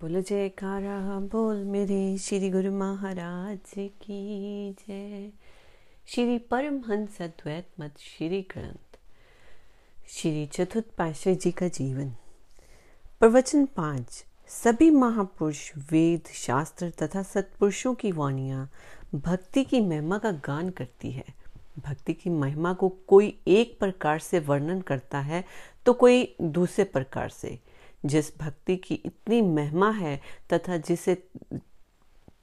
बोलो जयकारा, बोल मेरे श्री गुरु महाराज की जय। श्री परमहंस अद्वैत मत श्री ग्रंथ। श्री चतुर्थ पाशाह जी का जीवन। प्रवचन पाँच, सभी महापुरुष वेद, शास्त्र तथा सत्पुरुषों की वाणियाँ भक्ति की महिमा का गान करती है। भक्ति की महिमा को कोई एक प्रकार से वर्णन करता है तो कोई दूसरे प्रकार से। जिस भक्ति की इतनी महिमा है तथा जिसे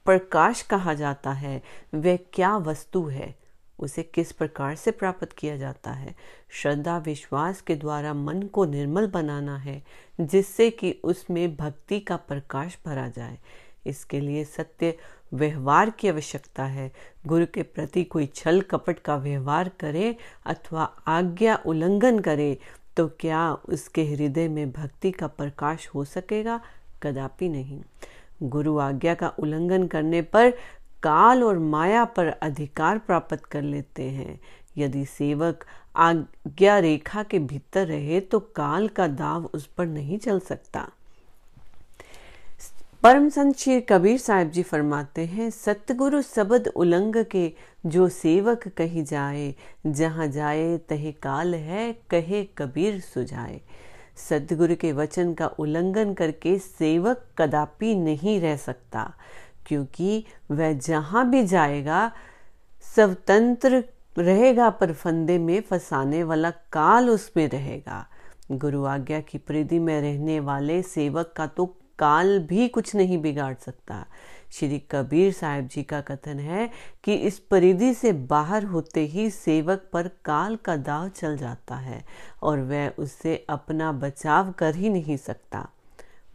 प्रकाश कहा जाता है, वह क्या वस्तु है? उसे किस प्रकार से प्राप्त किया जाता है? श्रद्धा विश्वास के द्वारा मन को निर्मल बनाना है, जिससे कि उसमें भक्ति का प्रकाश भरा जाए। इसके लिए सत्य व्यवहार की आवश्यकता है। गुरु के प्रति कोई छल कपट का व्यवहार करे अथवा आज्ञा उल्लंघन करे तो क्या उसके हृदय में भक्ति का प्रकाश हो सकेगा? कदापि नहीं। गुरु आज्ञा का उल्लंघन करने पर काल और माया पर अधिकार प्राप्त कर लेते हैं। यदि सेवक आज्ञा रेखा के भीतर रहे तो काल का दाव उस पर नहीं चल सकता। परम संत श्री कबीर साहिब जी फरमाते हैं, सतगुरु सबद उलंग के जो सेवक कही जाए, जहाँ जाए तहे काल है, कहे कबीर सुझाए। सतगुरु के वचन का उल्लंघन करके सेवक कदापि नहीं रह सकता, क्योंकि वह जहाँ भी जाएगा, स्वतंत्र रहेगा पर फंदे में फंसाने वाला काल उसमें रहेगा। गुरु आज्ञा की परिधि में रहने वाले सेवक का तो काल भी कुछ नहीं बिगाड़ सकता। श्री कबीर साहब जी का कथन है कि इस परिधि से बाहर होते ही सेवक पर काल का दाव चल जाता है और वह उससे अपना बचाव कर ही नहीं सकता।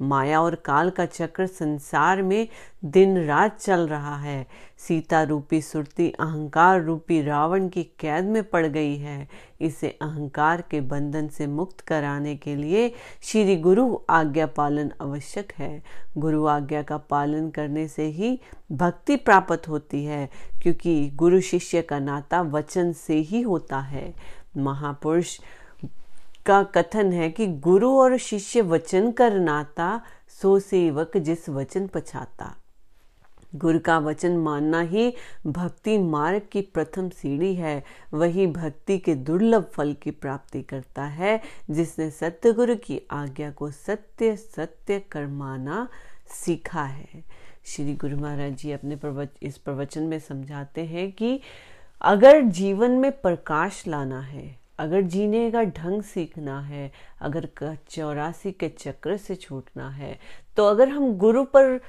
माया और काल का चक्र संसार में दिन रात चल रहा है। सीता रूपी सुरती, अहंकार रूपी रावण की कैद में पड़ गई है। इसे अहंकार के बंधन से मुक्त कराने के लिए श्री गुरु आज्ञा पालन आवश्यक है। गुरु आज्ञा का पालन करने से ही भक्ति प्राप्त होती है, क्योंकि गुरु शिष्य का नाता वचन से ही होता है। महापुरुष का कथन है कि गुरु और शिष्य वचन कर नाता सो सेवक जिस वचन पछाता। गुरु का वचन मानना ही भक्ति मार्ग की प्रथम सीढ़ी है। वही भक्ति के दुर्लभ फल की प्राप्ति करता है जिसने सत्य गुरु की आज्ञा को सत्य सत्य कर्माना सीखा है। श्री गुरु महाराज जी अपने प्रवच, इस प्रवचन में समझाते हैं कि अगर जीवन में प्रकाश लाना है अगर जीने का ढंग सीखना है, अगर चौरासी के चक्र से छूटना है तो अगर हम गुरु पर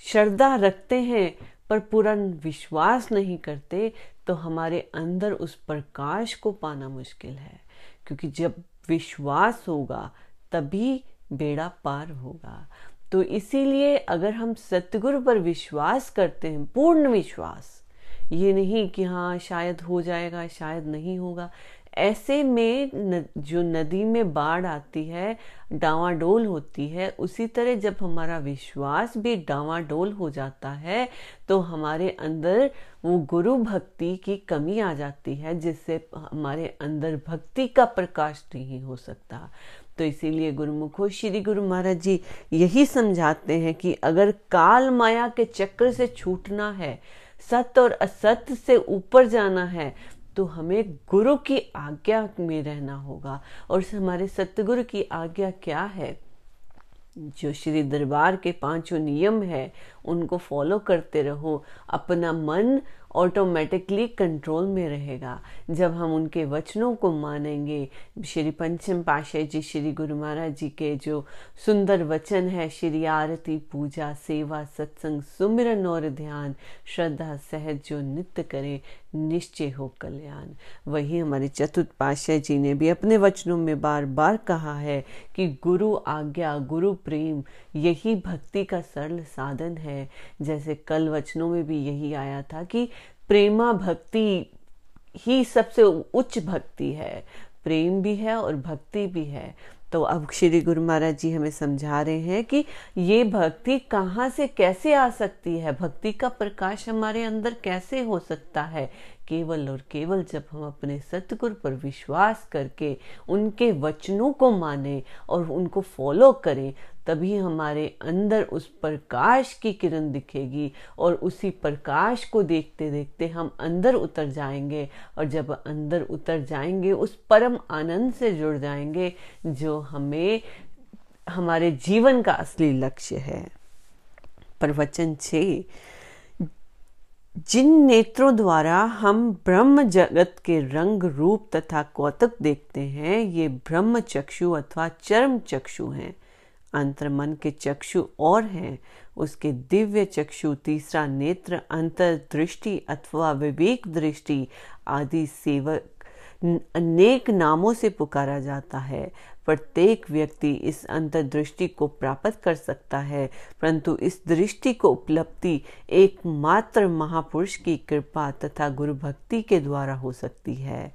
श्रद्धा रखते हैं, पर पूरा विश्वास नहीं करते तो हमारे अंदर उस प्रकाश को पाना मुश्किल है। क्योंकि जब विश्वास होगा, तभी बेड़ा पार होगा। तो इसीलिए अगर हम सतगुरु पर विश्वास करते हैं, पूर्ण विश्वास, ये नहीं कि हाँ शायद हो जाएगा, शायद नहीं होगा ऐसे में न, जो नदी में बाढ़ आती है डावाडोल होती है उसी तरह जब हमारा विश्वास भी डावाडोल हो जाता है तो हमारे अंदर वो गुरु भक्ति की कमी आ जाती है जिससे हमारे अंदर भक्ति का प्रकाश नहीं हो सकता। तो इसीलिए गुरुमुखो श्री गुरु महाराज जी यही समझाते हैं कि अगर काल माया के चक्र से छूटना है सत्य और असत्य से ऊपर जाना है तो हमें गुरु की आज्ञा में रहना होगा। और हमारे सतगुरु की आज्ञा क्या है? जो श्री दरबार के पाँचों नियम है, उनको फॉलो करते रहो। अपना मन ऑटोमेटिकली कंट्रोल में रहेगा। जब हम उनके वचनों को मानेंगे, श्री पंचम पाशाह जी, श्री गुरु महाराज जी के जो सुंदर वचन है, श्री आरती, पूजा, सेवा, सत्संग, सुमिरन और ध्यान, श्रद्धा, सहज जो नित्य करे निश्चय हो कल्याण। वही हमारे चतुर्थ पाशाह जी ने भी अपने वचनों में बार बार कहा है कि गुरु आज्ञा, गुरु प्रेम, यही भक्ति का सरल साधन है। जैसे कल वचनों में भी यही आया था कि प्रेमा भक्ति ही सबसे उच्च भक्ति है। प्रेम भी है और भक्ति भी है। तो अब श्री गुरु महाराज जी हमें समझा रहे हैं कि ये भक्ति कहाँ से कैसे आ सकती है? भक्ति का प्रकाश हमारे अंदर कैसे हो सकता है? केवल और केवल जब हम अपने सतगुरु पर विश्वास करके, उनके वचनों को माने और उनको फॉलो करें तभी हमारे अंदर उस प्रकाश की किरण दिखेगी और उसी प्रकाश को देखते देखते हम अंदर उतर जाएँगे और जब अंदर उतर जाएँगे, उस परम आनंद से जुड़ जाएँगे जो हमें, हमारे जीवन का असली लक्ष्य है। प्रवचन छः जिन नेत्रों द्वारा हम ब्रह्म जगत के रंग, रूप तथा कौतक देखते हैं, ये ब्रह्म चक्षु अथवा चरम चक्षु हैं। अंतर मन के चक्षु और हैं, उसके दिव्य चक्षु, तीसरा नेत्र अंतर दृष्टि अथवा विवेक दृष्टि आदि सेवक, अनेक नामों से पुकारा जाता है। प्रत्येक व्यक्ति इस अंतर्दृष्टि को प्राप्त कर सकता है, परंतु इस दृष्टि को उपलब्धि एकमात्र महापुरुष की कृपा तथा गुरु भक्ति के द्वारा हो सकती है।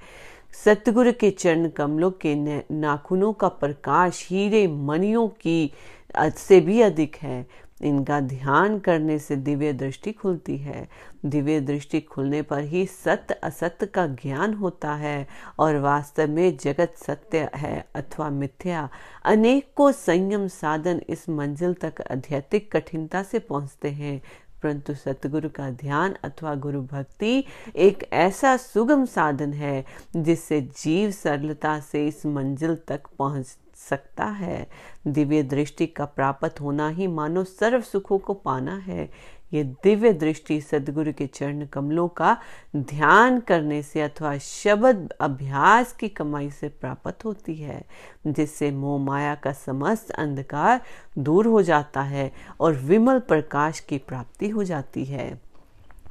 सतगुरु के चरण कमलों के नाखूनों का प्रकाश हीरे मणियों की से भी अधिक है। इनका ध्यान करने से दिव्य दृष्टि खुलती है। दिव्य दृष्टि खुलने पर ही सत्य असत्य का ज्ञान होता है और वास्तव में जगत सत्य है अथवा मिथ्या। अनेकों संयम साधन इस मंजिल तक आध्यात्मिक कठिनता से पहुँचते हैं। परंतु सतगुरु का ध्यान अथवा गुरु भक्ति एक ऐसा सुगम साधन है जिससे जीव सरलता से इस मंजिल तक पहुँच सकता है। दिव्य दृष्टि का प्राप्त होना ही मानो सर्व सुखों को पाना है। ये दिव्य दृष्टि सदगुरु के चरण कमलों का ध्यान करने से अथवा शब्द अभ्यास की कमाई से प्राप्त होती है, जिससे मोह माया का समस्त अंधकार दूर हो जाता है और विमल प्रकाश की प्राप्ति हो जाती है।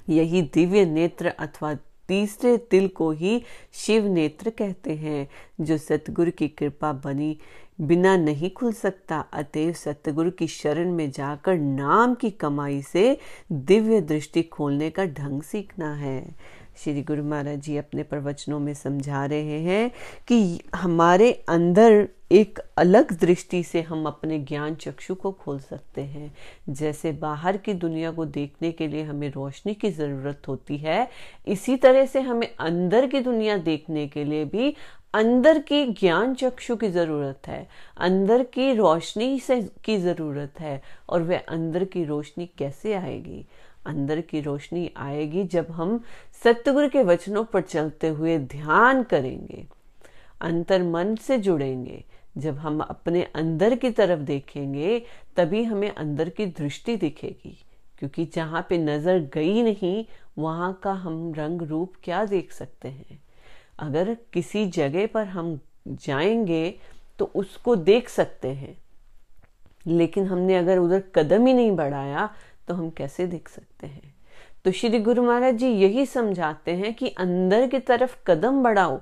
यही दिव्य नेत्र अथवा तीसरे तिल को ही शिव नेत्र कहते हैं, जो सतगुरु की कृपा बनी बिना नहीं खुल सकता। अतएव सतगुरु की शरण में जाकर नाम की कमाई से दिव्य दृष्टि खोलने का ढंग सीखना है। श्री गुरु महाराज जी अपने प्रवचनों में समझा रहे हैं कि हमारे अंदर एक अलग दृष्टि से हम अपने ज्ञान चक्षु को खोल सकते हैं। जैसे बाहर की दुनिया को देखने के लिए हमें रोशनी की ज़रूरत होती है, इसी तरह से हमें अंदर की दुनिया देखने के लिए भी अंदर की ज्ञान चक्षु की ज़रूरत है। अंदर की रोशनी से की ज़रूरत है और वह अंदर की रोशनी कैसे आएगी? अंदर की रोशनी आएगी जब हम सत्यगुरु के वचनों पर चलते हुए ध्यान करेंगे, अंतर मन से जुड़ेंगे। जब हम अपने अंदर की तरफ़ देखेंगे, तभी हमें अंदर की दृष्टि दिखेगी, क्योंकि जहाँ पे नज़र गई नहीं, वहाँ का हम रंग रूप क्या देख सकते हैं? अगर किसी जगह पर हम जाएँगे तो उसको देख सकते हैं। लेकिन हमने अगर उधर कदम ही नहीं बढ़ाया तो हम कैसे देख सकते हैं? तो श्री गुरु महाराज जी यही समझाते हैं कि अंदर की तरफ़ कदम बढ़ाओ।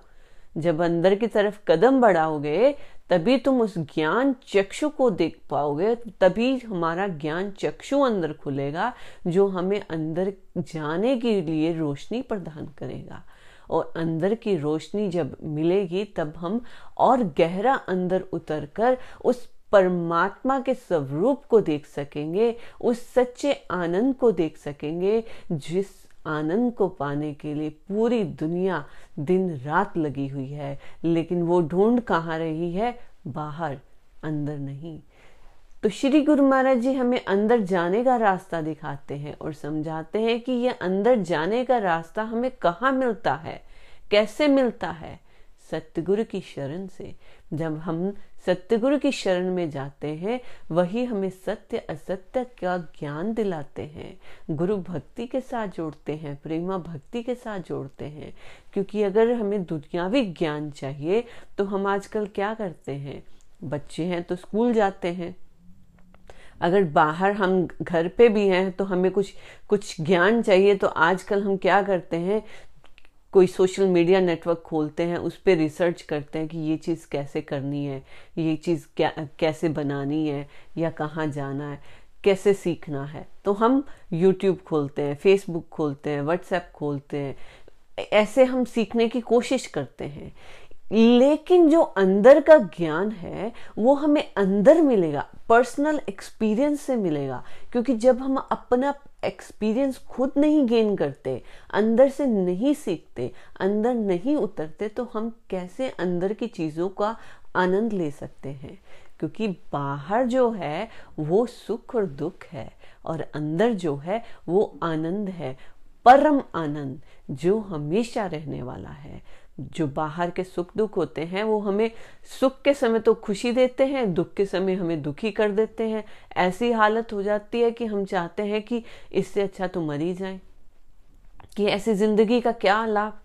जब अंदर की तरफ़ कदम बढ़ाओगे, तभी तुम उस ज्ञान चक्षु को देख पाओगे, तभी हमारा ज्ञान चक्षु अंदर खुलेगा, जो हमें अंदर जाने के लिए रोशनी प्रदान करेगा। और अंदर की रोशनी जब मिलेगी, तब हम और गहरा अंदर उतरकर उस परमात्मा के स्वरूप को देख सकेंगे, उस सच्चे आनंद को देख सकेंगे, जिस आनंद को पाने के लिए पूरी दुनिया दिन रात लगी हुई है। लेकिन वो ढूंढ कहाँ रही है? बाहर, अंदर नहीं। तो श्री गुरु महाराज जी हमें अंदर जाने का रास्ता दिखाते हैं और समझाते हैं कि ये अंदर जाने का रास्ता हमें कहाँ मिलता है? कैसे मिलता है? सत्यगुरु की शरण से। जब हम सत्यगुरु की शरण में जाते हैं, वही हमें सत्य, असत्य का ज्ञान दिलाते हैं। गुरु भक्ति के साथ जोड़ते हैं, प्रेमा भक्ति के साथ जोड़ते हैं। क्योंकि अगर हमें दुनियावी ज्ञान चाहिए तो हम आजकल क्या करते हैं? बच्चे हैं तो स्कूल जाते हैं। अगर बाहर हम घर पे भी हैं तो हमें कुछ कुछ ज्ञान चाहिए तो आजकल हम क्या करते हैं? कोई सोशल मीडिया नेटवर्क खोलते हैं, उस पर रिसर्च करते हैं कि ये चीज़ कैसे करनी है, ये चीज़ क्या, कैसे बनानी है या कहाँ जाना है, कैसे सीखना है। तो हम यूट्यूब खोलते हैं फेसबुक खोलते हैं व्हाट्सएप खोलते हैं। ऐसे हम सीखने की कोशिश करते हैं। लेकिन जो अंदर का ज्ञान है, वो हमें अंदर मिलेगा पर्सनल एक्सपीरियंस से मिलेगा। क्योंकि जब हम अपना एक्सपीरियंस खुद नहीं गेन करते, अंदर से नहीं सीखते, अंदर नहीं उतरते तो हम कैसे अंदर की चीज़ों का आनंद ले सकते हैं? क्योंकि बाहर जो है, वो सुख और दुख है, और अंदर जो है, वो आनंद है परम आनंद जो हमेशा रहने वाला है। जो बाहर के सुख दुख होते हैं, वो हमें सुख के समय तो खुशी देते हैं, दुख के समय हमें दुखी कर देते हैं। ऐसी हालत हो जाती है कि हम चाहते हैं कि इससे अच्छा तो मर जाए। कि ऐसी ज़िंदगी का क्या लाभ?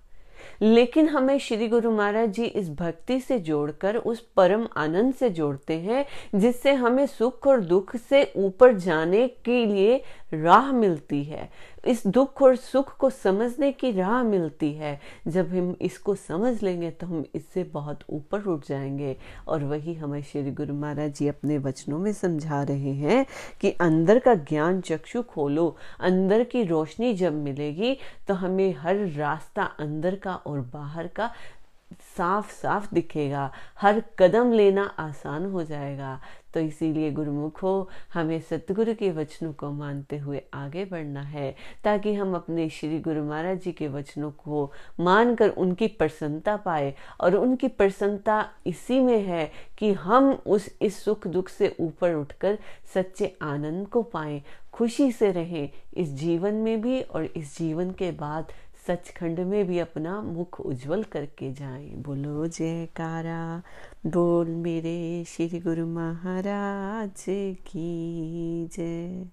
लेकिन हमें श्री गुरु महाराज जी इस भक्ति से जोड़कर, उस परम आनंद से जोड़ते हैं, जिससे हमें सुख और दुख से ऊपर जाने के लिए राह मिलती है। इस दुख और सुख को समझने की राह मिलती है। जब हम इसको समझ लेंगे तो हम इससे बहुत ऊपर उठ जाएँगे। और वही हमें श्री गुरु महाराज जी अपने वचनों में समझा रहे हैं कि अंदर का ज्ञान चक्षु खोलो, अंदर की रोशनी जब मिलेगी तो हमें हर रास्ता अंदर का और बाहर का साफ़ साफ़ दिखेगा। हर कदम लेना आसान हो जाएगा। तो इसीलिए गुरुमुखो हमें सतगुरु के वचनों को मानते हुए आगे बढ़ना है, ताकि हम अपने श्री गुरु महाराज जी के वचनों को मानकर उनकी प्रसन्नता पाए। और उनकी प्रसन्नता इसी में है कि हम उस इस सुख दुख से ऊपर उठकर सच्चे आनंद को पाएँ, खुशी से रहें, इस जीवन में भी और इस जीवन के बाद सचखंड में भी अपना मुख उज्जवल करके जाए। बोलो, जयकारा, बोल मेरे श्री गुरु महाराज की जय।